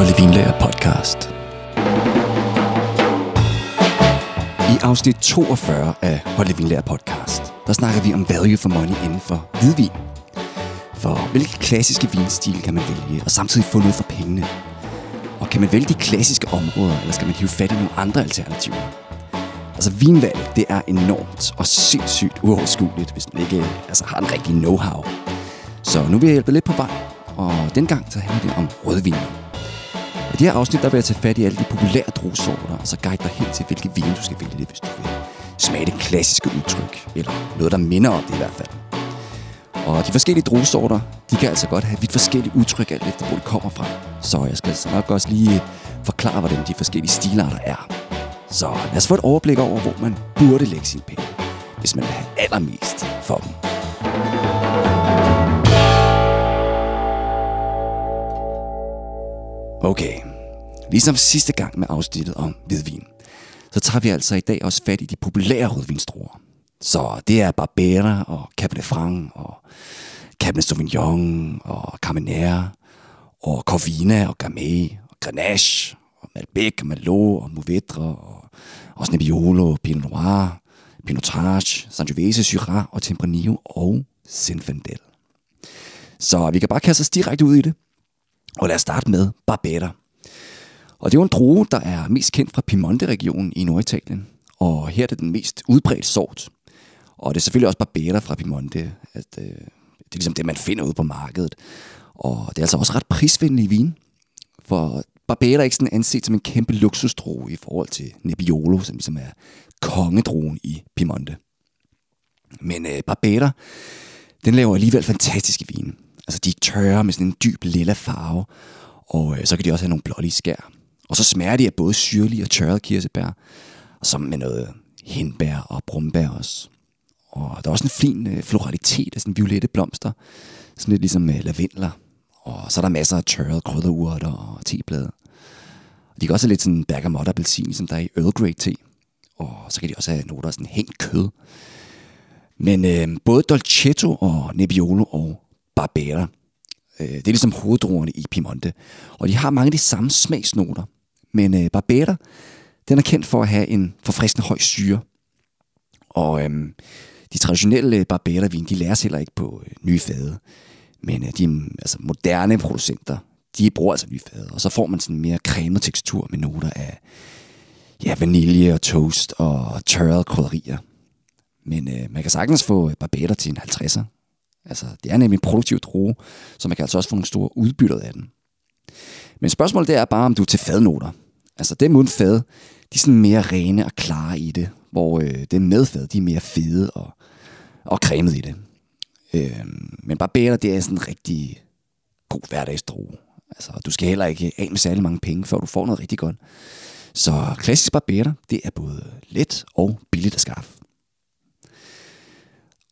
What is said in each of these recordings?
Kolde Vinlager podcast. I afsnit 42 af Kolde Vinlager podcast, der snakker vi om value for money inden for hvidvin. For hvilke klassiske vinstil kan man vælge, og samtidig få noget for pengene? Og kan man vælge de klassiske områder, eller skal man hive fat i nogle andre alternativer? Altså vinvalg, det er enormt og sindssygt uoverskueligt, hvis man ikke altså, har en rigtig know-how. Så nu vil jeg hjælpe lidt på vej, og dengang så handler det om rødvin. Det her afsnit, der vil jeg tage fat i alle de populære druesorter, og så guide dig hen til, hvilke vin du skal vælge, hvis du vil smage det klassiske udtryk, eller noget, der minder om det i hvert fald. Og de forskellige druesorter, de kan altså godt have vidt forskellige udtryk, alt efter hvor de kommer fra. Så jeg skal altså nok også lige forklare, hvordan de forskellige stilarter er. Så lad os få et overblik over, hvor man burde lægge sine penge, hvis man vil have allermest for dem. Okay, ligesom sidste gang med afsnittet om hvidvin, så tager vi altså i dag også fat i de populære rødvinstruer. Så det er Barbera og Cabernet Franc og Cabernet Sauvignon og Carmenère og Corvina og Gamay og Grenache og Malbec og Merlot og Mouvetre og også Nebbiolo, Pinot Noir, Pinotage, Sangiovese, Syrah og Tempranillo og Zinfandel. Så vi kan bare kaste os direkte ud i det. Og lad os starte med Barbera. Og det er jo en drue, der er mest kendt fra Piemonte-regionen i Norditalien. Og her er det den mest udbredte sort. Og det er selvfølgelig også Barbera fra Piemonte. At, øh, det er ligesom det, man finder ude på markedet. Og det er altså også ret prisvenlig vin. For Barbera er ikke sådan anset som en kæmpe luksusdrue i forhold til Nebbiolo, som ligesom er kongedruen i Piemonte. Men øh, Barbera, den laver alligevel fantastiske vine. Altså de er tørre med sådan en dyb lilla farve, og øh, så kan de også have nogle blålige skær. Og så smager de af både syrlige og tørrede kirsebær, og så med noget hindbær og brumbær også. Og der er også en fin øh, floralitet af sådan violette blomster, sådan lidt ligesom øh, lavendler. Og så er der masser af tørrede krydderurter og teblade. Og De kan også have lidt sådan bergamot appelsin, som ligesom der er i Earl Grey te. Og så kan de også have noter af sådan hængt kød. Men øh, både Dolcetto og Nebbiolo og Barbera, øh, det er ligesom hoveddruerne i Piemonte. Og de har mange af de samme smagsnoter. Men øh, Barbera, den er kendt for at have en forfriskende høj syre. Og øh, de traditionelle øh, Barbera-vin, de læres heller ikke på øh, nye fade. Men øh, de altså, moderne producenter, de bruger altså nye fade. Og så får man sådan en mere cremet tekstur med noter af ja, vanilje og toast og tørrede krydderier. Men øh, man kan sagtens få øh, Barbera til en 50'er. Altså, det er nemlig en produktiv droge, så man kan altså også få nogle store udbytter af den. Men spørgsmålet det er bare, om du er til fadnoter. Altså, dem uden fad, de er sådan mere rene og klare i det, hvor øh, dem med fad, de er mere fede og, og cremet i det. Øh, men Barbera, det er sådan en rigtig god hverdagsdroge. Altså, du skal heller ikke af med særlig mange penge, før du får noget rigtig godt. Så klassisk Barbera, det er både let og billigt at skaffe.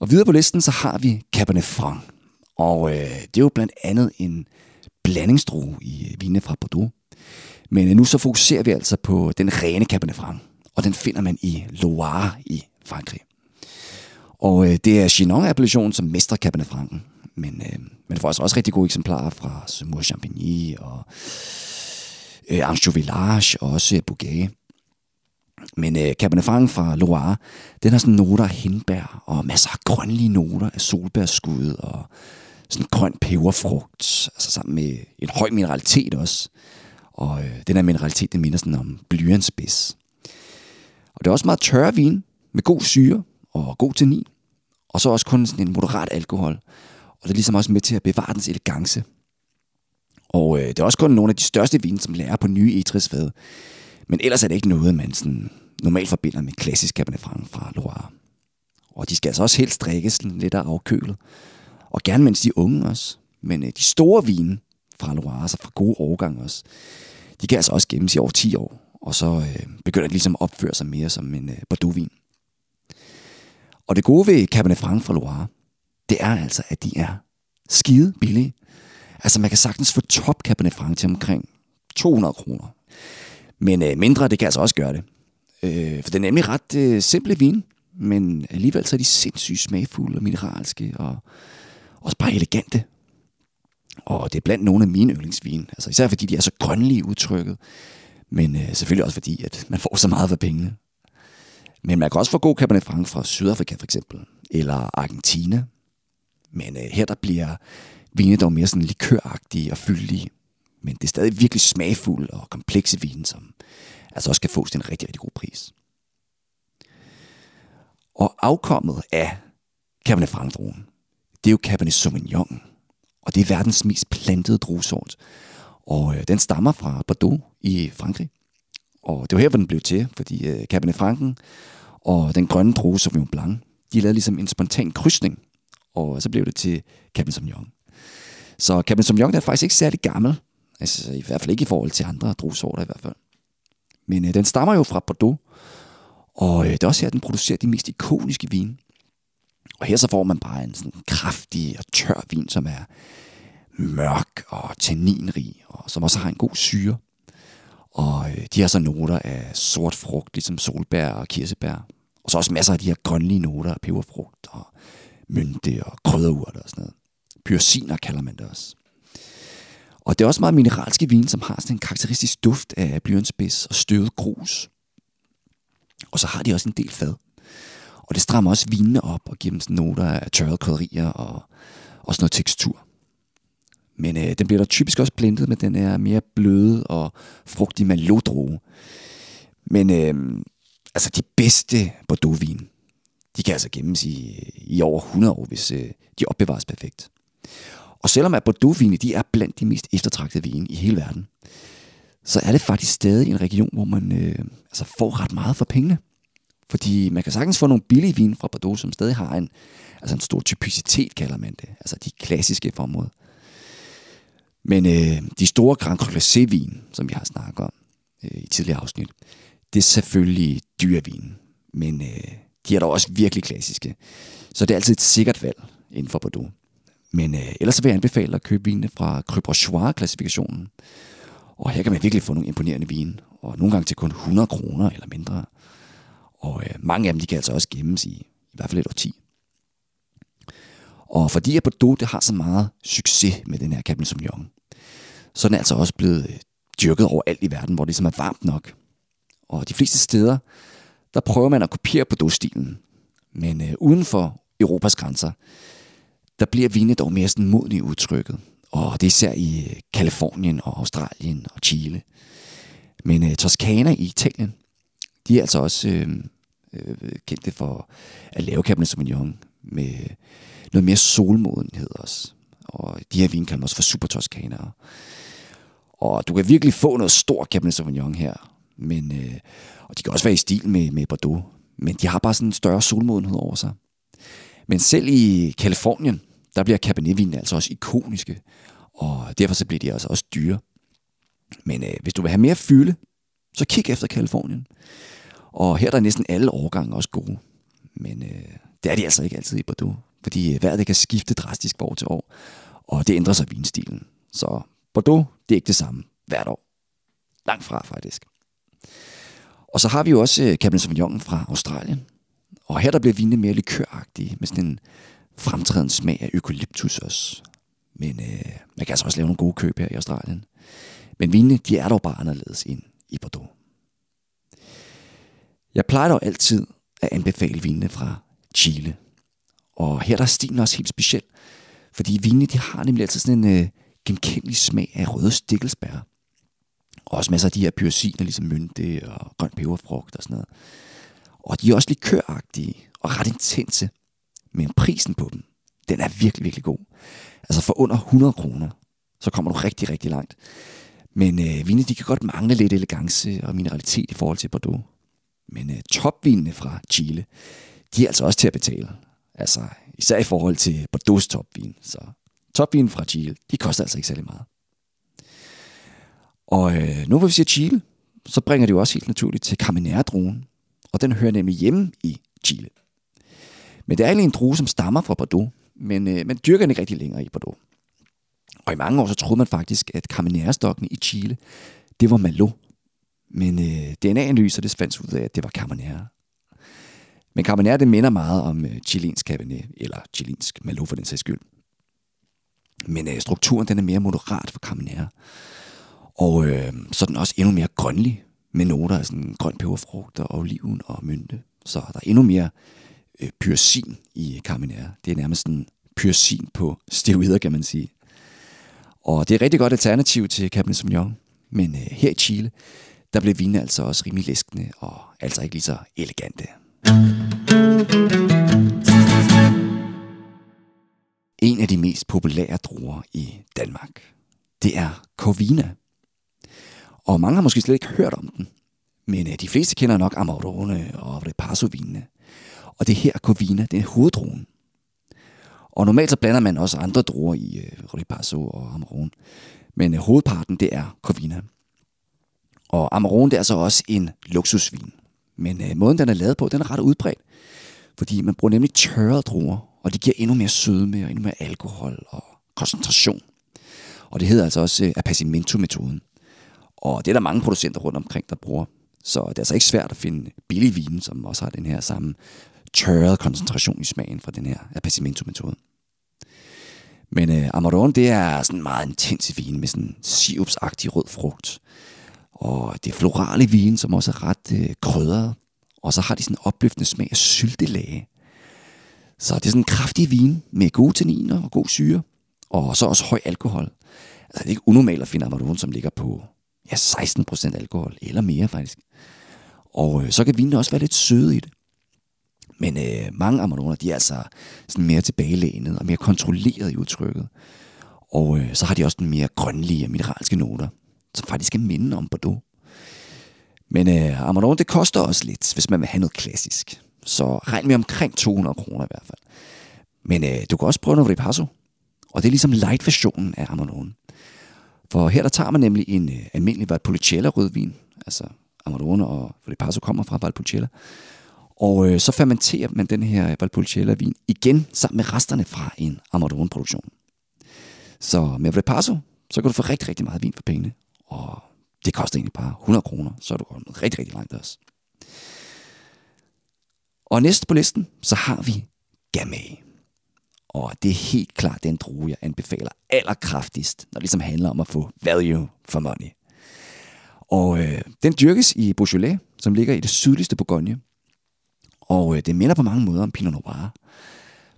Og videre på listen, så har vi Cabernet Franc. Og øh, det er jo blandt andet en blandingsdrue i øh, vinene fra Bordeaux. Men øh, nu så fokuserer vi altså på den rene Cabernet Franc. Og den finder man i Loire i Frankrig. Og øh, det er Chinon-appellationen, som mestrer Cabernet Franc. Men øh, man får altså også rigtig gode eksemplarer fra Semur Champigny og øh, Anjou Village og også øh, Bouguet. Men øh, Cabernet Franc fra Loire, den har sådan noter af hindbær og masser af grønlige noter af solbærskud og sådan grøn peberfrugt, altså sammen med en høj mineralitet også. Og øh, den her mineralitet, den minder sådan om blyantspids. Og det er også meget tørre vin med god syre og god tannin. Og så også kun sådan en moderat alkohol. Og det er ligesom også med til at bevare dens elegance. Og øh, det er også kun nogle af de største vine, som lærer på nye etrisfade. Men ellers er det ikke noget, man sådan normalt forbinder med klassisk Cabernet Franc fra Loire. Og de skal altså også helst drikkes lidt af afkølet. Og gerne mens de er unge også. Men øh, de store vine fra Loire, altså fra gode årgang også, de kan altså også gemmes i over 10 år. Og så øh, begynder de ligesom at opføre sig mere som en øh, Bordeaux-vin. Og det gode ved Cabernet Franc fra Loire, det er altså, at de er skide billige. Altså man kan sagtens få top Cabernet Franc til omkring 200 kroner. Men øh, mindre, det kan altså også gøre det. Øh, for det er nemlig ret øh, simple vin, men alligevel så er de sindssygt smagfulde og mineralske og også bare elegante. Og det er blandt nogle af mine yndlingsvine. Altså især fordi de er så grønlige udtrykket. Men øh, selvfølgelig også fordi, at man får så meget for pengene. Men man kan også få god Cabernet Franc fra Sydafrika for eksempel. Eller Argentina. Men øh, her der bliver vine dog mere sådan likøragtige og fyldige. Men det er stadig virkelig smagfulde og komplekse vine, som altså også kan få en rigtig, rigtig god pris. Og afkommet af Cabernet Franc-druen, det er jo Cabernet Sauvignon. Og det er verdens mest plantede druesort. Og øh, den stammer fra Bordeaux i Frankrig. Og det var her, hvor den blev til, fordi øh, Cabernet Franken og den grønne drue Sauvignon Blanc, de lavede ligesom en spontan krydsning. Og så blev det til Cabernet Sauvignon. Så Cabernet Sauvignon er faktisk ikke særlig gammel. Altså i hvert fald ikke i forhold til andre druesorter i hvert fald. Men øh, den stammer jo fra Bordeaux. Og øh, det er også her, den producerer de mest ikoniske vine. Og her så får man bare en sådan kraftig og tør vin, som er mørk og tanninrig, og som også har en god syre. Og øh, de har så noter af sort frugt, ligesom solbær og kirsebær. Og så også masser af de her grønlige noter af peberfrugt og mynte og krydderurter og sådan noget. Pyrsiner kalder man det også. Og det er også meget mineralske vin, som har sådan en karakteristisk duft af blyantspids og støvet grus. Og så har de også en del fad. Og det strammer også vinene op og giver dem sådan noter af tørrede krydderier og også noget tekstur. Men øh, den bliver der typisk også blendet med den her mere bløde og frugtige malodroge. Men øh, altså de bedste Bordeaux-vin, de kan altså gemmes i, i over 100 år, hvis øh, de opbevares perfekt. Og selvom at Bordeaux-vine de er blandt de mest eftertragtede vine i hele verden, så er det faktisk stadig en region, hvor man øh, altså får ret meget for pengene. Fordi man kan sagtens få nogle billige vine fra Bordeaux, som stadig har en, altså en stor typicitet, kalder man det. Altså de klassiske på området. Men øh, de store Grand Cru vin som vi har snakket om øh, i tidligere afsnit, det er selvfølgelig dyre vin. Men øh, de er da også virkelig klassiske. Så det er altid et sikkert valg inden for Bordeaux. Men øh, ellers vil jeg anbefale at købe vinene fra Cru klassifikationen Og her kan man virkelig få nogle imponerende vine, og nogle gange til kun 100 kroner eller mindre. Og øh, mange af dem, de kan altså også gemmes i, i hvert fald et årti. Og fordi Bordeaux det har så meget succes med den her Cabernet Sauvignon, så er den altså også blevet øh, dyrket overalt i verden, hvor det ligesom er varmt nok. Og de fleste steder, der prøver man at kopiere Bordeaux-stilen. Men øh, uden for Europas grænser, der bliver vine dog mere sådan modne udtrykket. Og det er især i øh, Kalifornien og Australien og Chile. Men øh, Toskana i Italien, de er altså også øh, øh, kendte for at lave Cabernet Sauvignon med noget mere solmodenhed også. Og de her vin kan man også for super toskanere. Og du kan virkelig få noget stor Cabernet Sauvignon her. Men, øh, og de kan også være i stil med, med Bordeaux. Men de har bare sådan en større solmodenhed over sig. Men selv i Kalifornien, der bliver Cabernet-vinen altså også ikoniske. Og derfor så bliver de altså også dyre. Men øh, hvis du vil have mere fylde, så kig efter Kalifornien. Og her er der næsten alle årgange også gode. Men øh, det er de altså ikke altid i Bordeaux. Fordi øh, vejret kan skifte drastisk fra år til år. Og det ændrer sig vinstilen. Så Bordeaux, det er ikke det samme hvert år. Langt fra faktisk. Og så har vi jo også øh, Cabernet Sauvignon fra Australien. Og her der bliver vinene mere likøragtige, med sådan en fremtrædende smag af eukalyptus også. Men øh, man kan altså også lave nogle gode køb her i Australien. Men vinene, de er dog bare anderledes end i Bordeaux. Jeg plejer dog altid at anbefale vinene fra Chile. Og her der er stilen også helt speciel. Fordi vinene, de har nemlig altid sådan en øh, genkendelig smag af røde stikkelsbær. Og også masser af de her pyrsiner, ligesom mynte og grøn peberfrugt og sådan noget. Og de er også likøragtige og ret intense. Men prisen på dem, den er virkelig, virkelig god. Altså for under 100 kroner, så kommer du rigtig, rigtig langt. Men øh, vinene, de kan godt mangle lidt elegance og mineralitet i forhold til Bordeaux. Men øh, topvinene fra Chile, de er altså også til at betale. Altså især i forhold til Bordeaux topvin. Så topvinen fra Chile, de koster altså ikke særlig meget. Og øh, nu hvor vi siger Chile, så bringer det jo også helt naturligt til Carmenère-druen. Og den hører nemlig hjemme i Chile. Men det er egentlig en drue, som stammer fra Bordeaux, men øh, man dyrker den ikke rigtig længere i Bordeaux. Og i mange år så troede man faktisk, at Carmenère-stokken i Chile, det var Malo. Men øh, DNA-analyser, det fandt ud af, at det var Carmenère. Men Carmenère, det minder meget om øh, chilensk Cabernet, eller chilensk Malo for den sags skyld. Men øh, strukturen den er mere moderat for Carmenere. Og øh, så er den også endnu mere grønlig, med noter af sådan grøn peberfrugt og oliven og mynte. Så der er endnu mere øh, pyrosin i Carmenere. Det er nærmest en pyrosin på steroider, kan man sige. Og det er et rigtig godt alternativ til Cabernet Sauvignon. Men øh, her i Chile, der blev vinene altså også rimelig læskende og altså ikke lige så elegante. En af de mest populære druer i Danmark, det er Corvina. Og mange har måske slet ikke hørt om den. Men øh, de fleste kender nok Amarone og Repasso-vinene. Og det her Corvina, det er hoveddruen. Og normalt så blander man også andre druer i øh, Ripasso og Amarone. Men øh, hovedparten, det er Corvina. Og Amarone, det er så også en luksusvin. Men øh, måden, den er lavet på, den er ret udbredt. Fordi man bruger nemlig tørrede druer, og det giver endnu mere sødme og endnu mere alkohol og koncentration. Og det hedder altså også øh, appassimento-metoden. Og det er der mange producenter rundt omkring, der bruger. Så det er altså ikke svært at finde billig vin, som også har den her samme tørrede koncentration i smagen fra den her appassimento-metode. Men øh, Amarone, det er sådan en meget intens vin med sådan sirupsagtig rød frugt. Og det er florale vin, som også er ret øh, krydret. Og så har de sådan en opløftende smag af syltelage. Så det er sådan en kraftig vin med gode tanniner og god syre. Og så også høj alkohol. Altså det er ikke unormalt at finde Amarone, som ligger på ja, 16% alkohol, eller mere faktisk. Og øh, så kan vinen også være lidt søde i det. Men øh, mange Amaroner, de er altså sådan mere tilbagelænet og mere kontrolleret i udtrykket. Og øh, så har de også den mere grønlige og mineralske noter, som faktisk er minden om Bordeaux. Men øh, Amarone, det koster også lidt, hvis man vil have noget klassisk. Så regn med omkring 200 kroner i hvert fald. Men øh, du kan også prøve noget Ripasso. Og det er ligesom light-versionen af Amarone. For her der tager man nemlig en øh, almindelig Valpolicella rødvin, altså Amarone og Ripasso kommer fra Valpolicella, og øh, så fermenterer man den her Valpolicella vin igen sammen med resterne fra en Amarone-produktion. Så med Ripasso, så kan du få rigtig, rigtig meget vin for pengene. Og det koster egentlig bare 100 kroner, så er du kommet rigtig, rigtig langt også. Og næst på listen, så har vi Gamay. Og det er helt klart den drue, jeg anbefaler allerkraftigst, når det ligesom handler om at få value for money. Og øh, den dyrkes i Beaujolais, som ligger i det sydligste Bourgogne. Og øh, det minder på mange måder om Pinot Noir.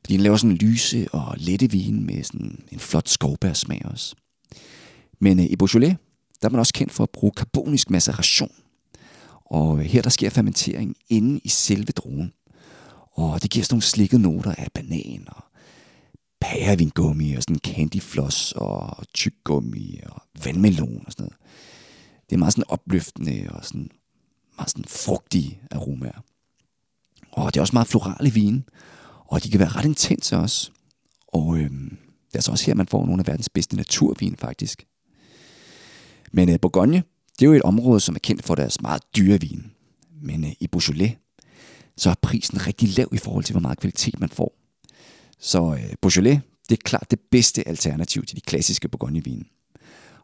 Fordi den laver sådan en lyse og lette vin med sådan en flot skovbærsmag også. Men øh, i Beaujolais, der er man også kendt for at bruge karbonisk maceration. Og her der sker fermentering inde i selve druen. Og det giver sådan nogle slikkede noter af banan og pærevingummi og sådan candy floss og tyggummi og vandmelon og sådan noget. Det er meget sådan opløftende og sådan meget sådan frugtige aromaer. Og det er også meget florale vine, og de kan være ret intense også. Og øhm, det er altså også her, man får nogle af verdens bedste naturvin faktisk. Men øh, Bourgogne, det er jo et område, som er kendt for deres meget dyre vin. Men øh, i Beaujolais, så er prisen rigtig lav i forhold til, hvor meget kvalitet man får. Så øh, Beaujolais, det er klart det bedste alternativ til de klassiske Bourgogne-vine.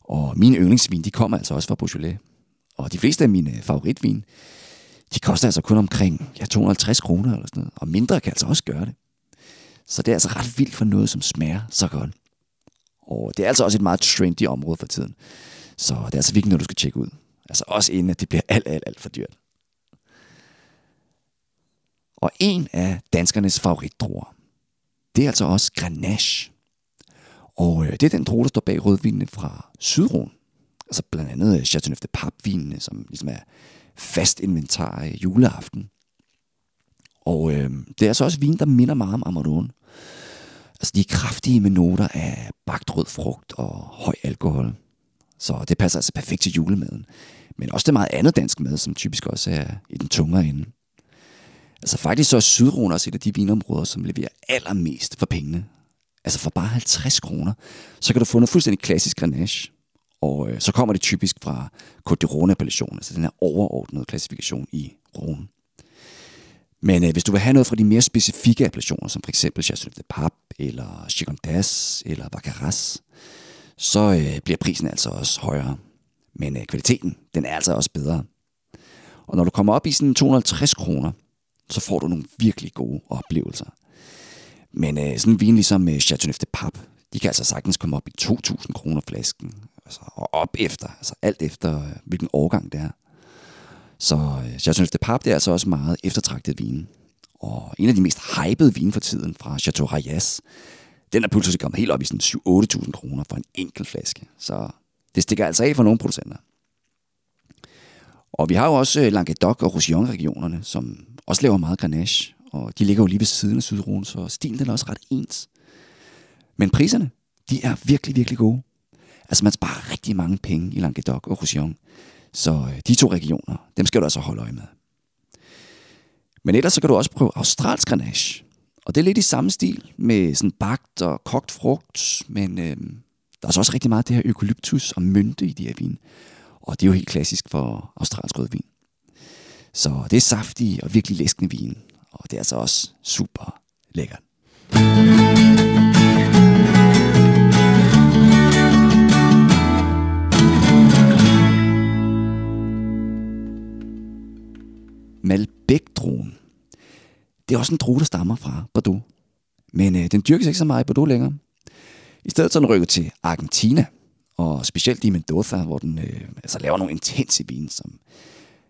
Og mine yndlingsvin, de kommer altså også fra Beaujolais. Og de fleste af mine øh, favoritvin, de koster altså kun omkring ja, 250 kroner eller sådan noget. Og mindre kan altså også gøre det. Så det er altså ret vildt for noget, som smager så godt. Og det er altså også et meget trendy område for tiden. Så det er altså virkelig noget, du skal tjekke ud. Altså også inden, at det bliver alt, alt, alt for dyrt. Og en af danskernes favoritdruer, det er altså også Grenache. Og øh, det er den drue, der står bag rødvinene fra Sydron. Altså blandt andet øh, Chateauneuf de Pape-vinene, som ligesom er fast inventar i juleaften. Og øh, det er altså også vin, der minder meget om Amarone. Altså de er kraftige med noter af bagt rød frugt og høj alkohol. Så det passer altså perfekt til julemaden. Men også det meget andet dansk mad, som typisk også er i den tungere ende. Altså faktisk så er Sydron også et af de vinområder, som leverer allermest for pengene. Altså for bare 50 kroner, så kan du få noget fuldstændig klassisk Grenache. Og øh, så kommer det typisk fra Côte de Rhône appellation, altså den her overordnede klassifikation i Rhône. Men øh, hvis du vil have noget fra de mere specifikke appellationer, som for eksempel Chasselet de Pape, eller Gigondas, eller Vacaras, så øh, bliver prisen altså også højere. Men øh, kvaliteten, den er altså også bedre. Og når du kommer op i sådan 250 kroner, så får du nogle virkelig gode oplevelser. Men øh, sådan en vin ligesom med Chateauneuf de Pape, de kan altså sagtens komme op i 2.000 kroner flasken. Altså, og op efter, altså alt efter, øh, hvilken årgang det er. Så, øh, så jeg synes, det det er altså også meget eftertragtet vin. Og en af de mest hypede vine for tiden fra Chateau Rayas, den er pludselig kommet helt op i sådan 7-8.000 kroner for en enkelt flaske. Så det stikker altså af for nogle producenter. Og vi har jo også øh, Languedoc og Roussillon-regionerne, som også laver meget Grenache. Og de ligger jo lige ved siden af Sydruen, så stilen den er også ret ens. Men priserne, de er virkelig, virkelig gode. Altså man sparer rigtig mange penge i Languedoc og Roussillon. Så øh, de to regioner, dem skal du altså holde øje med. Men ellers så kan du også prøve australsk grenache. Og det er lidt i samme stil med sådan bagt og kogt frugt, men øh, der er så også rigtig meget det her eukalyptus og mynte i de her vin. Og det er jo helt klassisk for australsk rødvin. Så det er saftig og virkelig læskende vin, og det er altså også super lækkert. Malbec-druen. Det er også en drue, der stammer fra Bordeaux. Men øh, den dyrkes ikke så meget i Bordeaux længere. I stedet så er den rykket til Argentina, og specielt i Mendoza, hvor den øh, altså laver nogle intense vin, som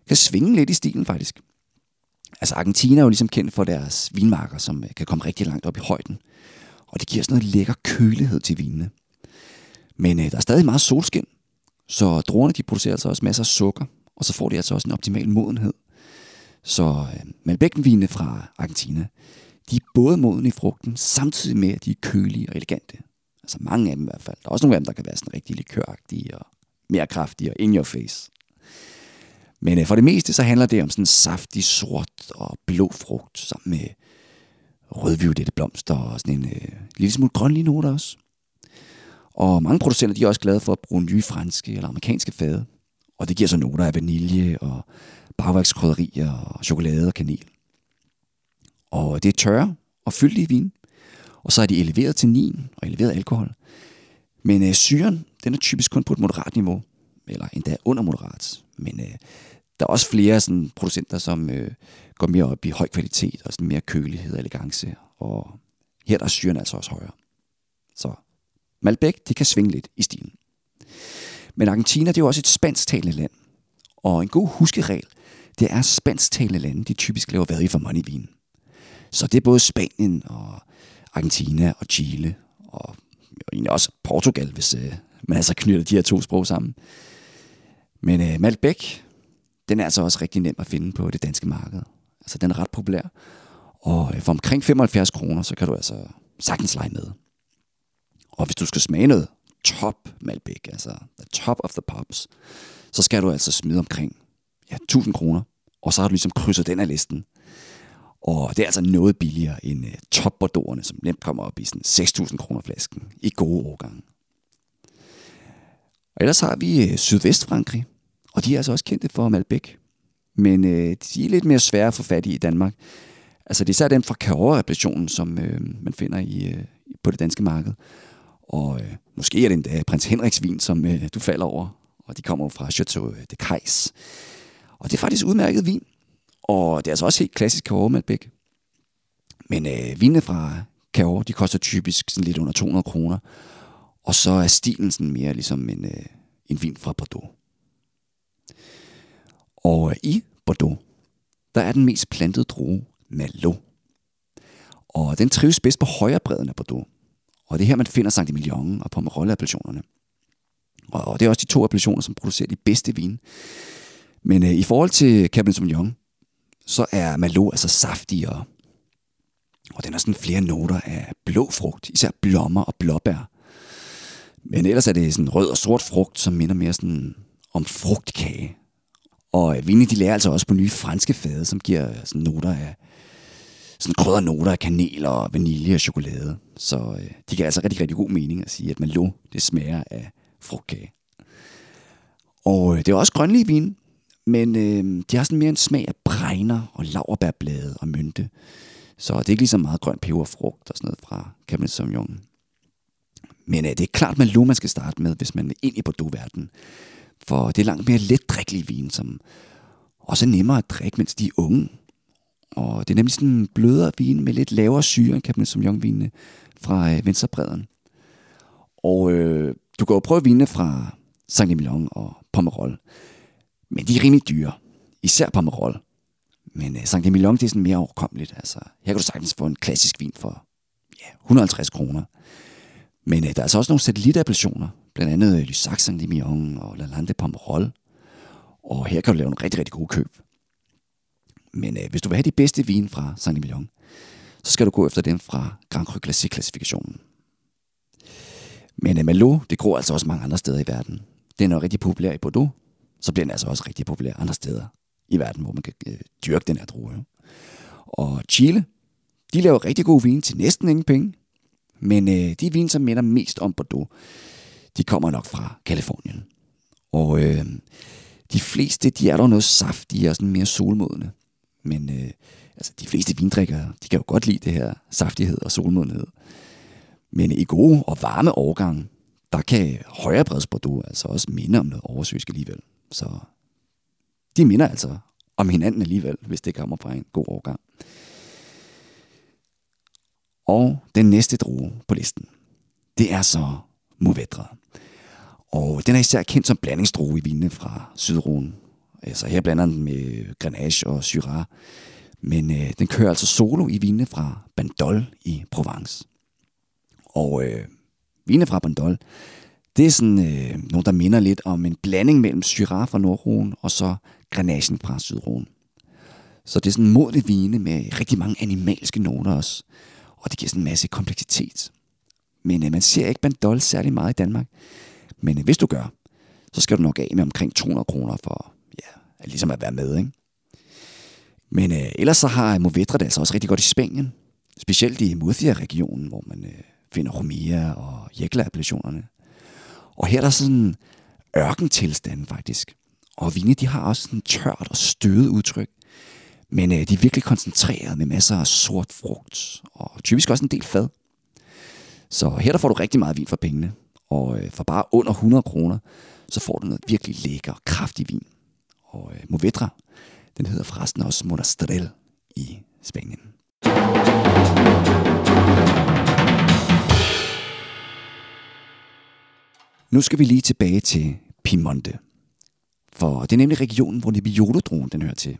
kan svinge lidt i stilen faktisk. Altså Argentina er jo ligesom kendt for deres vinmarker, som øh, kan komme rigtig langt op i højden. Og det giver sådan noget lækker kølighed til vinene. Men øh, der er stadig meget solskin, så druerne de producerer altså også masser af sukker, og så får de altså også en optimal modenhed. Så øh, Malbeckenvinene fra Argentina, de er både modne i frugten, samtidig med at de er kølige og elegante. Altså mange af dem i hvert fald. Der er også nogle af dem, der kan være sådan rigtig likøragtige og mere kraftige og in your face. Men øh, for det meste så handler det om sådan saftig sort og blå frugt sammen med rødviolette blomster og sådan en øh, lille smule grønlige noter også. Og mange producenter de er også glade for at bruge nye franske eller amerikanske fade. Og det giver så noter af vanilje og bagværkskrydderier og chokolade og kanel. Og det er tørre og fyldige vin. Og så er de eleveret til 9 og eleveret alkohol. Men øh, syren, den er typisk kun på et moderat niveau, eller endda under moderat. Men øh, der er også flere sådan, producenter, som øh, går mere op i høj kvalitet og sådan mere kølighed og elegance. Og her der er syren altså også højere. Så Malbec, det kan svinge lidt i stilen. Men Argentina, det er jo også et spansktalende land. Og en god huskeregel, det er spansktalende lande, de typisk laver value for money vin. Så det er både Spanien og Argentina og Chile og egentlig også Portugal, hvis øh, man altså knytter de her to sprog sammen. Men øh, Malbec, den er altså også rigtig nem at finde på det danske marked. Altså den er ret populær. Og øh, for omkring 75 kroner, så kan du altså sagtens lege med. Og hvis du skal smage noget top Malbec, altså the top of the pops, så skal du altså smide omkring ja, 1000 kroner. Og så har du ligesom krydset den af listen. Og det er altså noget billigere end øh, uh, top som nemt kommer op i sådan 6.000 kroner flasken i gode årgange. Og ellers har vi uh, Sydvestfrankrig, og de er altså også kendte for Malbec. Men uh, de er lidt mere svære at få fat i i Danmark. Altså det er især den fra Cahors-applikationen, som uh, man finder i, uh, på det danske marked. Og uh, måske er det endda prins Henriks vin, som uh, du falder over. Og de kommer fra Chateau de Kajs. Og det er faktisk udmærket vin. Og det er altså også helt klassisk Cahors Malbec. Men øh, vinene fra Cahors, de koster typisk sådan lidt under 200 kroner. Og så er stilen sådan mere ligesom en, øh, en vin fra Bordeaux. Og øh, i Bordeaux, der er den mest plantede droge Malo. Og den trives bedst på højre bredden af Bordeaux. Og det er her, man finder Saint Emilion og Pomerol appellationerne. Og det er også de to appellationer, som producerer de bedste vine. Men øh, i forhold til Cabernet Sauvignon, så er Malo altså saftigere. Og den har sådan flere noter af blå frugt, især blommer og blåbær. Men ellers er det sådan rød og sort frugt, som minder mere sådan om frugtkage. Og øh, vinde de lærer altså også på nye franske fade, som giver sådan noter af sådan krydder noter af kanel og vanilje og chokolade. Så øh, de giver altså rigtig, rigtig god mening at sige, at Malo, det smager af frugtkage. Og øh, det er også grønlige vin, men øh, de har sådan mere en smag af bregner og laverbærblade og mynte. Så det er ikke lige så meget grøn peberfrugt og sådan noget fra Cabernet Sauvignon. Men øh, det er klart Malo, man skal starte med, hvis man er ind i Bordeaux-verdenen. For det er langt mere letdrikelig vin, som også er nemmere at drikke, mens de er unge. Og det er nemlig sådan en blødere vin med lidt lavere syre end Cabernet Sauvignon-vinene fra øh, venstrebredden. Og øh, du kan jo prøve vinene fra Saint Emilion og Pomerol. Men de er rimelig dyre. Især Pomerol. Men øh, Sankt Emilion, det er sådan mere overkommeligt. Altså, her kan du sagtens få en klassisk vin for ja, 150 kroner. Men øh, der er altså også nogle satellitappellationer. Blandt andet øh, Lysak Sankt Emilion og Lalande Pomerol. Og her kan du lave en rigtig, rigtig god køb. Men øh, hvis du vil have de bedste vin fra Saint Emilion, så skal du gå efter dem fra Grand Cru Classic-klassifikationen. Men øh, Malo, det gror altså også mange andre steder i verden. Den er rigtig populær i Bordeaux, så bliver den altså også rigtig populær andre steder i verden, hvor man kan øh, dyrke den her drue. Og Chile, de laver rigtig gode vin til næsten ingen penge. Men øh, de vin, som minder mest om Bordeaux, de kommer nok fra Kalifornien. Og øh, de fleste, de er dog noget saftige og sådan mere solmodne. Men øh, altså, de fleste vindrikkere, de kan jo godt lide det her saftighed og solmodenhed. Men i gode og varme årgange, der kan højere Bordeaux altså også minde om noget oversøsk alligevel. Så de minder altså om hinanden alligevel, hvis det kommer fra en god årgang. Og den næste drue på listen, det er så Mouvedre. Og den er især kendt som blandingsdrue i vinene fra Sydruen. Altså her blander den med Grenache og Syrah. Men øh, den kører altså solo i vinene fra Bandol i Provence. Og øh, vine fra Bandol, det er sådan øh, nogle, der minder lidt om en blanding mellem Syrah fra Nordruen og så Grenachen fra Sydruen. Så det er sådan en modelig vine med rigtig mange animalske noter også. Og det giver sådan en masse kompleksitet. Men øh, man ser ikke Bandol særlig meget i Danmark. Men øh, hvis du gør, så skal du nok af med omkring 200 kroner for ja, ligesom at være med. Ikke? Men øh, ellers så har Movedra det altså også rigtig godt i Spanien. Specielt i Murcia-regionen, hvor man øh, finder Romea og Jekla-appellationerne. Og her er der sådan ørkentilstand faktisk. Og vine, de har også sådan tørt og stødet udtryk. Men øh, de er virkelig koncentreret med masser af sort frugt, og typisk også en del fad. Så her der får du rigtig meget vin for pengene. Og øh, for bare under 100 kroner, så får du noget virkelig lækker, kraftig vin. Og øh, Movedra, den hedder forresten også Monastrell i Spanien. Nu skal vi lige tilbage til Piemonte. For det er nemlig regionen, hvor Nebbiolo-druen den hører til.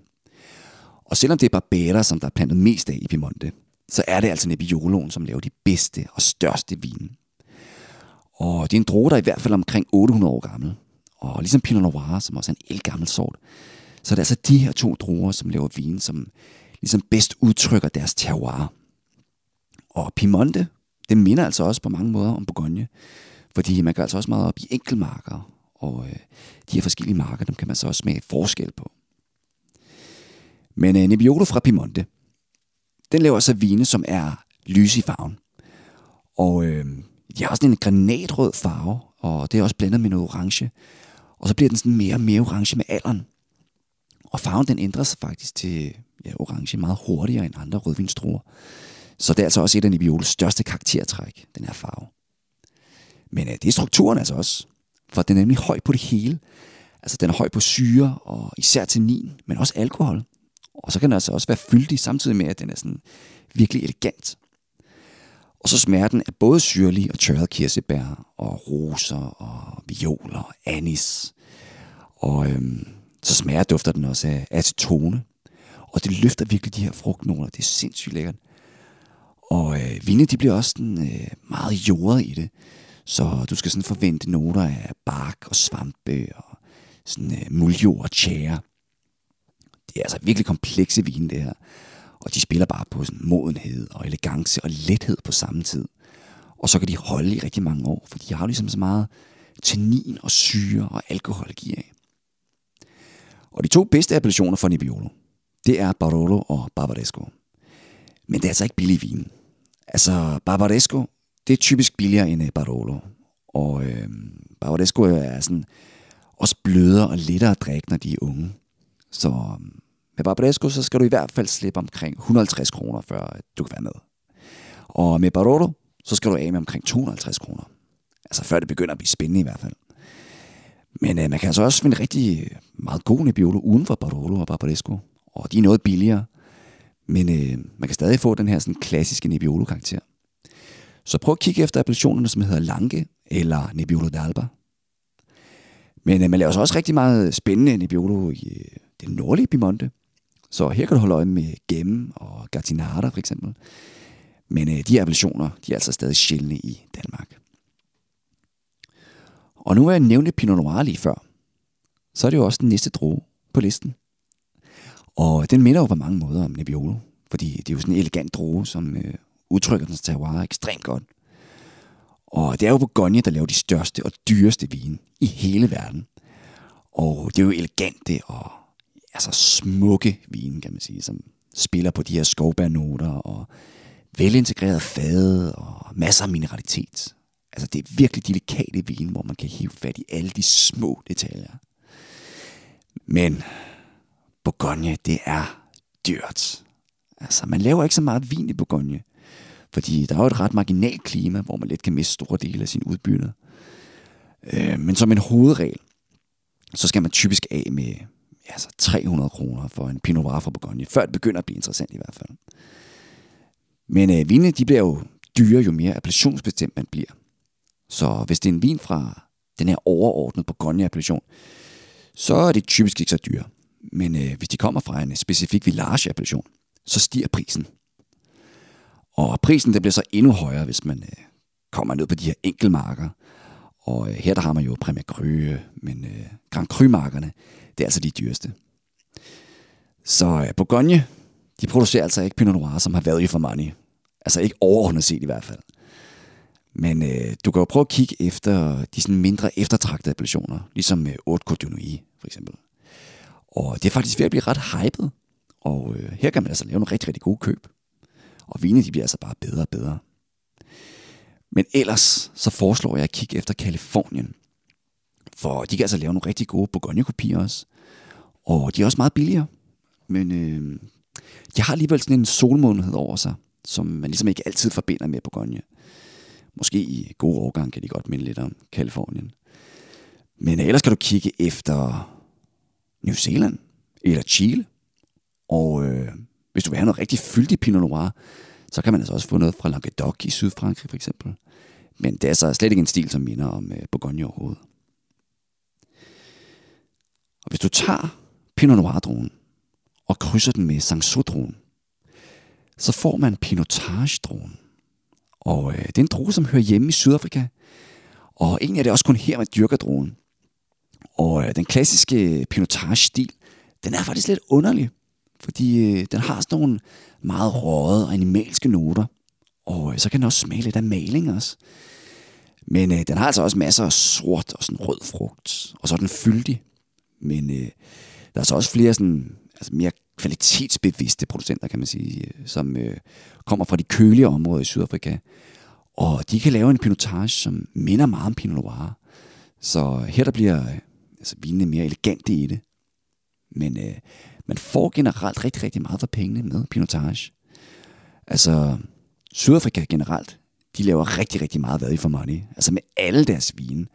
Og selvom det er Barbera, som der er plantet mest af i Piemonte, så er det altså Nebbioloen, som laver de bedste og største vine. Og det er en droge, der er i hvert fald omkring 800 år gammel. Og ligesom Pinot Noir, som også er en elgammel sort, så er det altså de her to druer, som laver vin, som ligesom bedst udtrykker deres terroir. Og Piemonte, det minder altså også på mange måder om Bourgogne, fordi man gør altså også meget op i enkeltmarker, og øh, de her forskellige marker, dem kan man så også smage forskel på. Men øh, Nebbiolo fra Piemonte, den laver så vine, som er lyse i farven. Og øh, de har sådan en granatrød farve, og det er også blandet med noget orange. Og så bliver den sådan mere og mere orange med alderen. Og farven den ændrer sig faktisk til ja, orange meget hurtigere end andre rødvinstruer. Så det er altså også et af Nebbiolos største karaktertræk, den her farve. Men øh, det er strukturen altså også. For den er nemlig høj på det hele. Altså den er høj på syre og især tannin, men også alkohol. Og så kan den altså også være fyldig, samtidig med, at den er sådan virkelig elegant. Og så smager den af både syrlig og tørret kirsebær, og roser, og violer, og anis. Og øhm, så smager dufter den også af acetone. Og det løfter virkelig de her frugtnoter. Det er sindssygt lækkert. Og øh, vine, de bliver også sådan, øh, meget jordet i det. Så du skal sådan forvente noter af bark og svampe og sådan øh, muljord og tjære. Det er altså virkelig komplekse vine, det her. Og de spiller bare på sådan modenhed og elegance og lethed på samme tid. Og så kan de holde i rigtig mange år, for de har ligesom så meget tannin og syre og alkohol giver af. Og de to bedste appellationer for Nebbiolo, det er Barolo og Barbaresco. Men det er altså ikke billig vin. Altså, Barbaresco, det er typisk billigere end øh, Barolo. Og øh, Barolesco er sådan også blødere og lettere at drikke, når de er unge. Så øh, med Barbaresco, så skal du i hvert fald slippe omkring 150 kroner, før øh, du kan være med. Og med Barolo, så skal du af med omkring 250 kroner. Altså før det begynder at blive spændende i hvert fald. Men øh, man kan altså også finde rigtig meget god Nebbiolo uden for Barolo og Barbaresco. Og de er noget billigere. Men øh, man kan stadig få den her sådan klassiske Nebbiolo-karakter. Så prøv at kigge efter appellationerne, som hedder Lange eller Nebbiolo d'Alba. Men øh, man laver så også rigtig meget spændende Nebbiolo i øh, det nordlige Piemonte. Så her kan du holde øje med Gemme og Gattinara for eksempel. Men øh, de her appellationer, de er altså stadig sjældne i Danmark. Og nu har jeg nævnt Pinot Noir lige før. Så er det jo også den næste droge på listen. Og den minder jo på mange måder om Nebbiolo. Fordi det er jo sådan en elegant droge, som øh, udtrykker den terroir ekstremt godt. Og det er jo Bourgogne, der laver de største og dyreste vine i hele verden. Og det er jo elegante og altså smukke vine, kan man sige, som spiller på de her skovbærnoter og velintegreret fade og masser af mineralitet. Altså det er virkelig delikate vine, hvor man kan hive fat i alle de små detaljer. Men Bourgogne, det er dyrt. Altså man laver ikke så meget vin i Bourgogne. Fordi der er jo et ret marginalt klima, hvor man let kan miste store dele af sin udbytte. Øh, men som en hovedregel, så skal man typisk af med altså 300 kroner for en Pinot Noir fra Bourgogne, før det begynder at blive interessant i hvert fald. Men øh, vinene, de bliver jo dyre, jo mere appellationsbestemt man bliver. Så hvis det er en vin fra den her overordnede Bourgogne-appellation, så er det typisk ikke så dyre. Men øh, hvis de kommer fra en specifik village-appellation, så stiger prisen. Og prisen det bliver så endnu højere, hvis man øh, kommer ned på de her enkelmarker. Og øh, her der har man jo Premier Cru, øh, men øh, Grand Cru-markerne, det er altså de dyreste. Så øh, Bourgogne, de producerer altså ikke Pinot Noir, som har value for money. Altså ikke overordnet set i hvert fald. Men øh, du kan jo prøve at kigge efter de sådan mindre eftertragtede appellationer, ligesom øh, Haute Côte for eksempel. Og det er faktisk ved at blive ret hypet. Og øh, her kan man altså lave nogle rigtig, rigtig gode køb. Og vinene de bliver altså bare bedre og bedre. Men ellers så foreslår jeg at kigge efter Kalifornien. For de kan altså lave nogle rigtig gode Bourgogne-kopier også. Og de er også meget billigere. Men øh, de har alligevel sådan en solmånhed over sig, som man ligesom ikke altid forbinder med Bourgogne. Måske i god årgang kan de godt minde lidt om Kalifornien. Men ellers kan du kigge efter New Zealand eller Chile. Og øh, hvis du vil have noget rigtig fyldig Pinot Noir, så kan man altså også få noget fra Languedoc i Sydfrankrig for eksempel. Men det er så slet ikke en stil, som minder om øh, Bourgogne overhovedet. Og hvis du tager Pinot Noir-druen og krydser den med Sanxo-druen, så får man Pinotage-druen. Og øh, det er en drue, som hører hjemme i Sydafrika. Og egentlig er det også kun her, man dyrker druen. Og øh, den klassiske Pinotage-stil, den er faktisk lidt underlig. Fordi øh, den har sådan nogle meget røde og animalske noter. Og øh, så kan den også smage lidt af maling også. Men øh, den har altså også masser af sort og sådan rød frugt. Og så er den fyldig. Men øh, der er så også flere sådan, altså mere kvalitetsbevidste producenter, kan man sige, øh, som øh, kommer fra de kølige områder i Sydafrika. Og de kan lave en pinotage, som minder meget om Pinot Noir. Så her der bliver øh, altså, vinene mere elegante i det. Men øh, man får generelt rigtig, rigtig meget for pengene med pinotage. Altså, Sydafrika generelt, de laver rigtig, rigtig meget value for money. Altså med alle deres vine.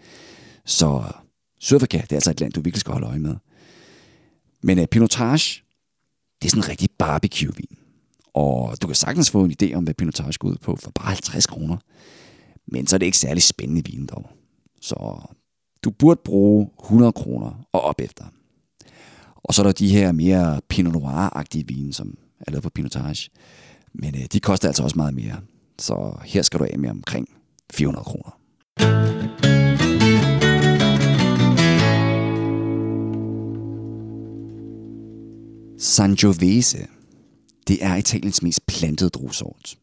Så Sydafrika, det er altså et land, du virkelig skal holde øje med. Men uh, pinotage, det er sådan en rigtig barbecue-vin. Og du kan sagtens få en idé om, hvad pinotage går ud på for bare 50 kroner. Men så er det ikke særlig spændende vin dog. Så du burde bruge 100 kroner og op efter. Og så er der de her mere Pinot Noir-agtige vine, som er lavet på Pinotage. Men øh, de koster altså også meget mere. Så her skal du af med omkring 400 kroner. Sangiovese, det er Italiens mest plantede druesort.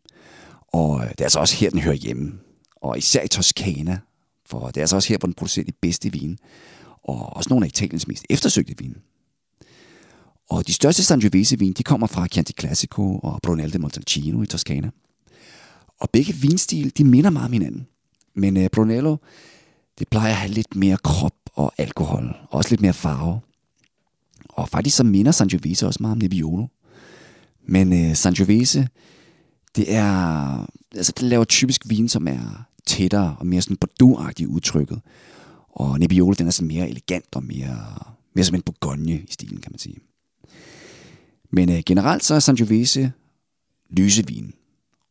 Og øh, det er altså også her, den hører hjemme. Og især i Toscana, for det er altså også her, hvor den producerer de bedste vine. Og også nogle af Italiens mest eftersøgte vine. Og de største Sangiovese-vin, de kommer fra Chianti Classico og Brunello de Montalcino i Toscana. Og begge vinstil, de minder meget om hinanden. Men uh, Brunello, det plejer at have lidt mere krop og alkohol, og også lidt mere farve. Og faktisk så minder Sangiovese også meget om Nebbiolo. Men øh, uh, Sangiovese, det er, altså det laver typisk vin, som er tættere og mere sådan bordeaux udtrykket. Og Nebbiolo, den er sådan mere elegant og mere, mere som en Bourgogne i stilen, kan man sige. Men øh, generelt så er Sangiovese lysevin.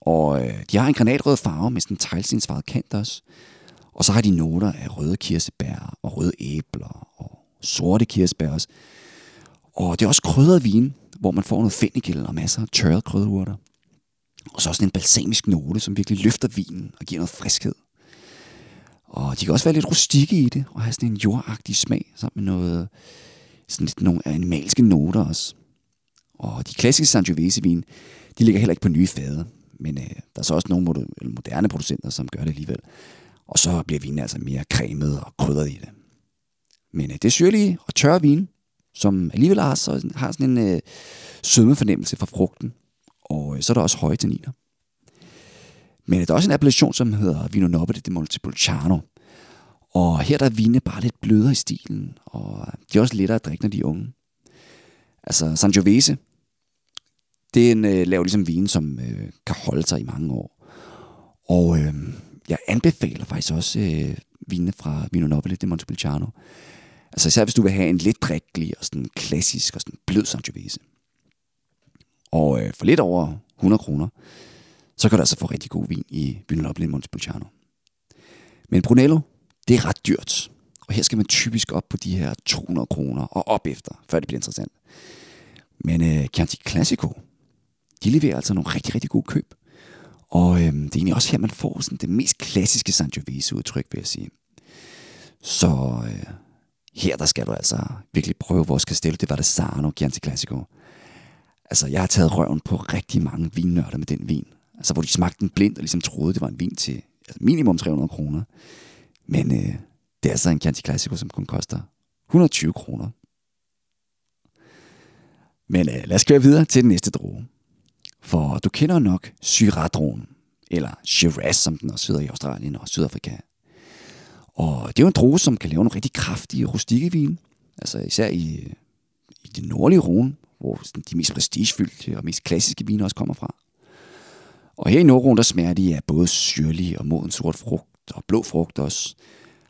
Og øh, de har en granatrød farve med sådan en teglstensfarvet kant også. Og så har de noter af røde kirsebær og røde æbler og sorte kirsebær også. Og det er også krydret vin, hvor man får noget fennikel og masser af tørrede krydderurter. Og så også en balsamisk note, som virkelig løfter vinen og giver noget friskhed. Og de kan også være lidt rustikke i det, og have sådan en jordagtig smag, sammen med noget, sådan lidt nogle animalske noter også. Og de klassiske Sangiovese-vin, de ligger heller ikke på nye fade, men øh, der er så også nogle moderne producenter, som gør det alligevel. Og så bliver vinen altså mere cremet og krydret i det. Men øh, det er syrlige og tørre vin, som alligevel har, så, har sådan en øh, sødme fornemmelse fra frugten. Og øh, så er der også høje tanniner. Men øh, der er også en appellation, som hedder Vino Nobile de Montepulciano. Og her der er vinene bare lidt blødere i stilen, og de er også lettere at drikke, når de er unge. Altså Sangiovese, det er en øh, laver ligesom vin, som øh, kan holde sig i mange år. Og øh, jeg anbefaler faktisk også øh, vinene fra Vino Nobile de Montepulciano. Altså især hvis du vil have en lidt drikkelig og sådan klassisk og sådan blød Sangiovese. Og øh, for lidt over 100 kroner, så kan du altså få rigtig god vin i Vino Nobile de Montepulciano. Men Brunello, det er ret dyrt. Og her skal man typisk op på de her 200 kroner og op efter, før det bliver interessant. Men øh, Chianti Classico, de leverer altså nogle rigtig, rigtig gode køb. Og øhm, det er egentlig også her, man får sådan det mest klassiske Sangiovese-udtryk, vil jeg sige. Så øh, her der skal du altså virkelig prøve vores Castello det var det Sarno Chianti Classico. Altså, jeg har taget røven på rigtig mange vinnørder med den vin. Altså, hvor de smagte den blindt og ligesom troede, det var en vin til altså, minimum 300 kroner. Men øh, det er altså en Chianti Classico, som kun koster 120 kroner. Men øh, lad os køre videre til den næste droge. For du kender nok Syrah-drogen, eller Shiraz, som den også hedder i Australien og Sydafrika. Og det er jo en droge, som kan lave nogle rigtig kraftige rustikke vin. Altså især i, øh, i det nordlige Rhone, hvor de mest prestigefyldte og mest klassiske viner også kommer fra. Og her i Nordrone, der smager de af både syrlig og moden sort frugt og blå frugt også.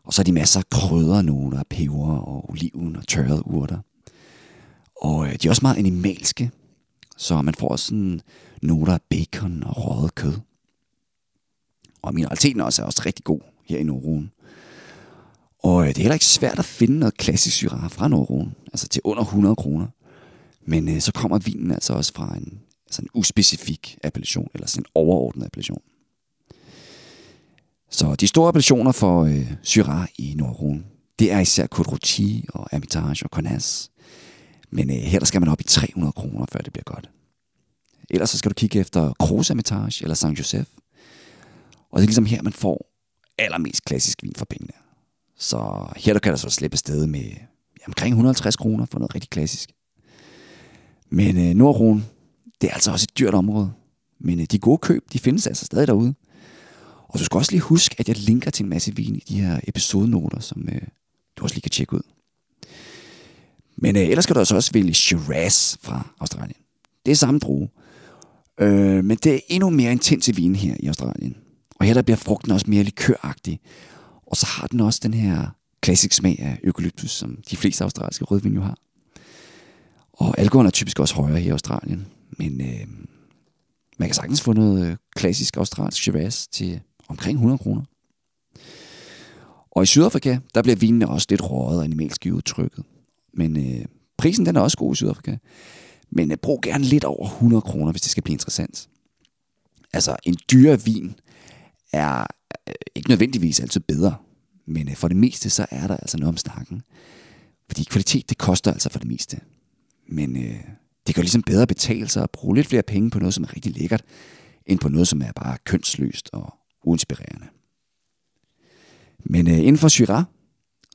Og så er de masser af kryddernoter, peber og oliven og tørrede urter. Og øh, de er også meget animalske, så man får sådan noter af bacon og røget kød. Og mineraliteten også er også rigtig god her i Nordrone. Og øh, det er heller ikke svært at finde noget klassisk Syrah fra Nordrone, altså til under 100 kroner. Men øh, så kommer vinen altså også fra en, altså en uspecifik appellation, eller sådan en overordnet appellation. Så de store appellationer for øh, Syrah i Nordrone, det er især Côte Rôtie og Hermitage og Cornas. Men øh, her der skal man op i 300 kroner, før det bliver godt. Ellers så skal du kigge efter Gros Hermitage eller San Joseph. Og det er ligesom her, man får allermest klassisk vin for pengene. Så her der kan der så slippe afsted med ja, omkring 150 kroner for noget rigtig klassisk. Men øh, Nordruen, det er altså også et dyrt område. Men øh, de gode køb, de findes altså stadig derude. Og du skal også lige huske, at jeg linker til en masse vin i de her episodenoter, som øh, du også lige kan tjekke ud. Men øh, ellers skal du altså også vælge Shiraz fra Australien. Det er samme droge. Øh, men det er endnu mere intens vin her i Australien. Og her der bliver frugten også mere likøragtig. Og så har den også den her klassisk smag af eukalyptus, som de fleste australske rødvin jo har. Og alkoholen er typisk også højere her i Australien. Men øh, man kan sagtens få noget øh, klassisk australsk Shiraz til omkring 100 kroner. Og i Sydafrika, der bliver vinene også lidt røget og animalsk i udtrykket. Men øh, prisen den er også god i Sydafrika. Men øh, brug gerne lidt over 100 kroner, hvis det skal blive interessant. Altså, en dyre vin er øh, ikke nødvendigvis altid bedre. Men øh, for det meste, så er der altså noget om snakken. Fordi kvalitet, det koster altså for det meste. Men øh, det kan ligesom bedre betale sig at bruge lidt flere penge på noget, som er rigtig lækkert, end på noget, som er bare kønsløst og uinspirerende. Men øh, inden for Syrah,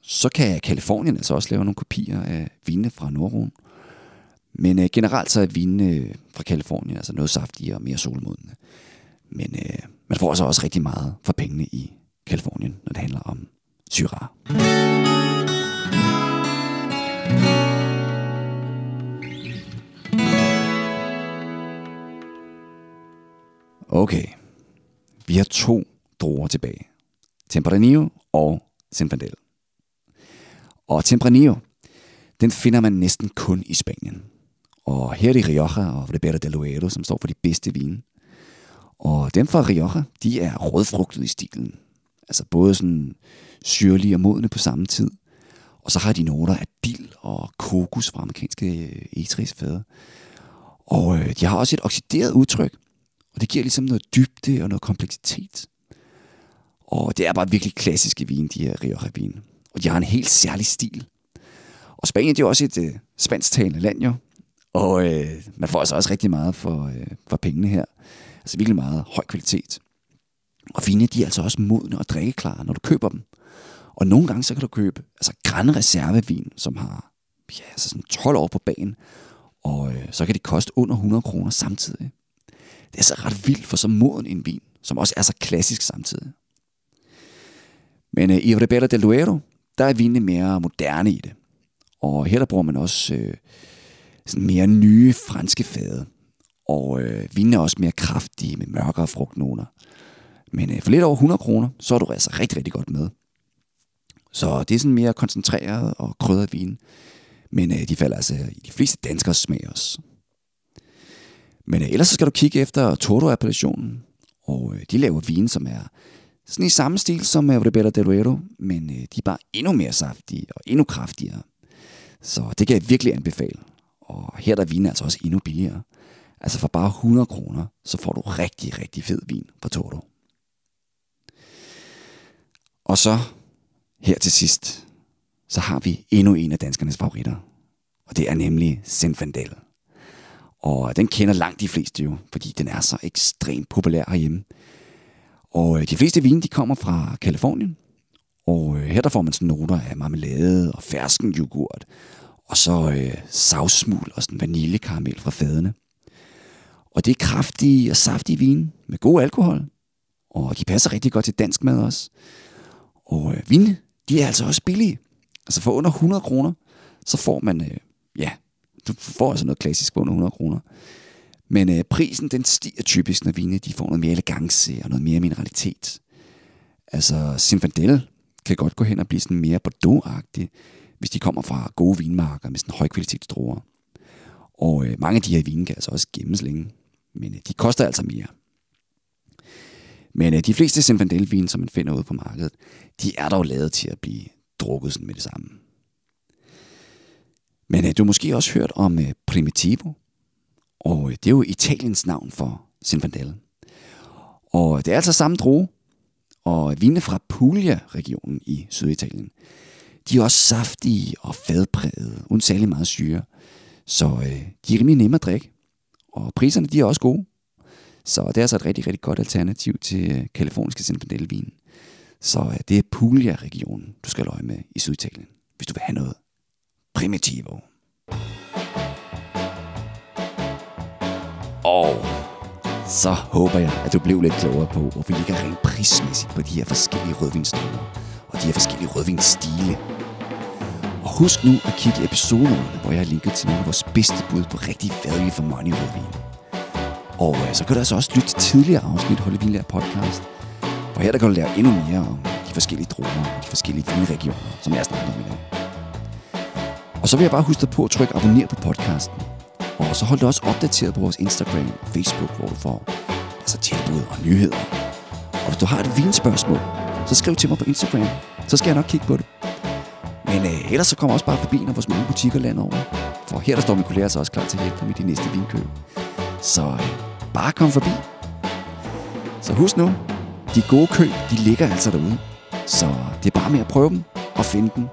så kan Kalifornien altså også lave nogle kopier af vinene fra Nordruen. Men øh, generelt så er vinene øh, fra Kalifornien altså noget saftigere og mere solmodende. Men øh, man får altså også rigtig meget for pengene i Kalifornien, når det handler om Syrah. Okay, vi har to druer tilbage. Tempranillo og Zinfandel. Og Tempranillo, den finder man næsten kun i Spanien. Og her er det Rioja og Ribera del Duero, som står for de bedste vine. Og dem fra Rioja, de er rødfrugtet i stilen. Altså både sådan syrlige og modne på samme tid. Og så har de noter af dild og kokos fra amerikanske øh, egetræsfade. Og øh, de har også et oxideret udtryk, og det giver ligesom noget dybde og noget kompleksitet. Og det er bare virkelig klassiske vin, de her Rioja-vine. Og de har en helt særlig stil. Og Spanien det er også et øh, spansktalende land jo. Og øh, man får altså også rigtig meget for, øh, for pengene her. Altså virkelig meget høj kvalitet. Og vine, de er altså også modne og drikkeklare, når du køber dem. Og nogle gange så kan du købe altså Grande Reservevin, som har ja, altså sådan 12 år på banen. Og øh, så kan det koste under 100 kroner samtidig. Det er så ret vildt for så moden en vin, som også er så klassisk samtidig. Men øh, i Rebella del Duero, der er vinene mere moderne i det. Og her der bruger man også øh, sådan mere nye franske fade. Og øh, vinene er også mere kraftige med mørkere frugtnoter. Men øh, for lidt over 100 kroner, så er du altså rigtig, rigtig godt med. Så det er sådan mere koncentreret og krydret vin. Men øh, de falder altså i de fleste danskers smag også. Men øh, ellers så skal du kigge efter Toro-appellationen. Og øh, de laver vin, som er sådan i samme stil som øh, Rebella Ribera del Duero, men øh, de er bare endnu mere saftige og endnu kraftigere. Så det kan jeg virkelig anbefale. Og her der er vinen altså også endnu billigere. Altså for bare 100 kroner, så får du rigtig, rigtig fed vin fra Toro. Og så her til sidst, så har vi endnu en af danskernes favoritter. Og det er nemlig Zinfandel. Og den kender langt de fleste jo, fordi den er så ekstremt populær herhjemme. Og øh, de fleste vine, de kommer fra Kalifornien. Og øh, her der får man sådan noter af marmelade og fersken yoghurt. Og så øh, savsmul og sådan vaniljekaramel fra fadene. Og det er kraftige og saftige vine med god alkohol. Og de passer rigtig godt til dansk mad også. Og øh, vine, de er altså også billige. Altså for under 100 kroner, så får man, øh, ja, du får altså noget klassisk for under 100 kroner. Men øh, prisen, den stiger typisk, når vine de får noget mere elegance og noget mere mineralitet. Altså, Zinfandel kan godt gå hen og blive sådan mere Bordeaux-agtig, hvis de kommer fra gode vinmarker med sådan højkvalitetsdruer. Og øh, mange af de her vine kan altså også gemmes længe, men øh, de koster altså mere. Men øh, de fleste Zinfandel-vine, som man finder ude på markedet, de er dog lavet til at blive drukket sådan med det samme. Men øh, du har måske også hørt om øh, Primitivo, og øh, det er jo Italiens navn for Zinfandel. Og øh, det er altså samme druge, og vine fra Puglia-regionen i Syditalien. De er også saftige og fadprægede, uden særlig meget syre. Så øh, de er rimelig nemme at drikke. Og priserne de er også gode. Så det er altså et rigtig, rigtig godt alternativ til øh, kaliforniske Zinfandel-vin. Så øh, det er Puglia-regionen, du skal løje med i Syditalien, hvis du vil have noget primitivo. Og så håber jeg, at du blev lidt klogere på, hvor vi ligger rent prismæssigt på de her forskellige rødvinstruer og de her forskellige rødvinstile. Og husk nu at kigge i episoderne, hvor jeg har linket til nogle af vores bedste bud på rigtig value for money rødvin. Og øh, så kan du altså også lytte til tidligere afsnit Holde Vinlærer podcast, for her der kan du lære endnu mere om de forskellige druer og de forskellige vinregioner, som jeg snakker om i dag. Og så vil jeg bare huske dig på at trykke abonner på podcasten. Og så hold dig også opdateret på vores Instagram og Facebook, hvor du får altså tilbud og nyheder. Og hvis du har et vinspørgsmål, så skriv til mig på Instagram. Så skal jeg nok kigge på det. Men øh, ellers så kommer også bare forbi, når vores mange butikker lander over. For her der står min kollega så også klar til at hjælpe dig med de næste vinkøb. Så øh, bare kom forbi. Så husk nu, de gode køb, de ligger altså derude. Så det er bare med at prøve dem og finde dem.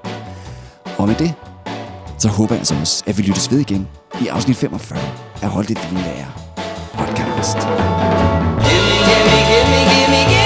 Og med det, så håber jeg altså også, at vi lyttes ved igen i afsnit 45 af Hold dit vinlærer podcast. Gimme, gimme, gimme, gimme, gimme.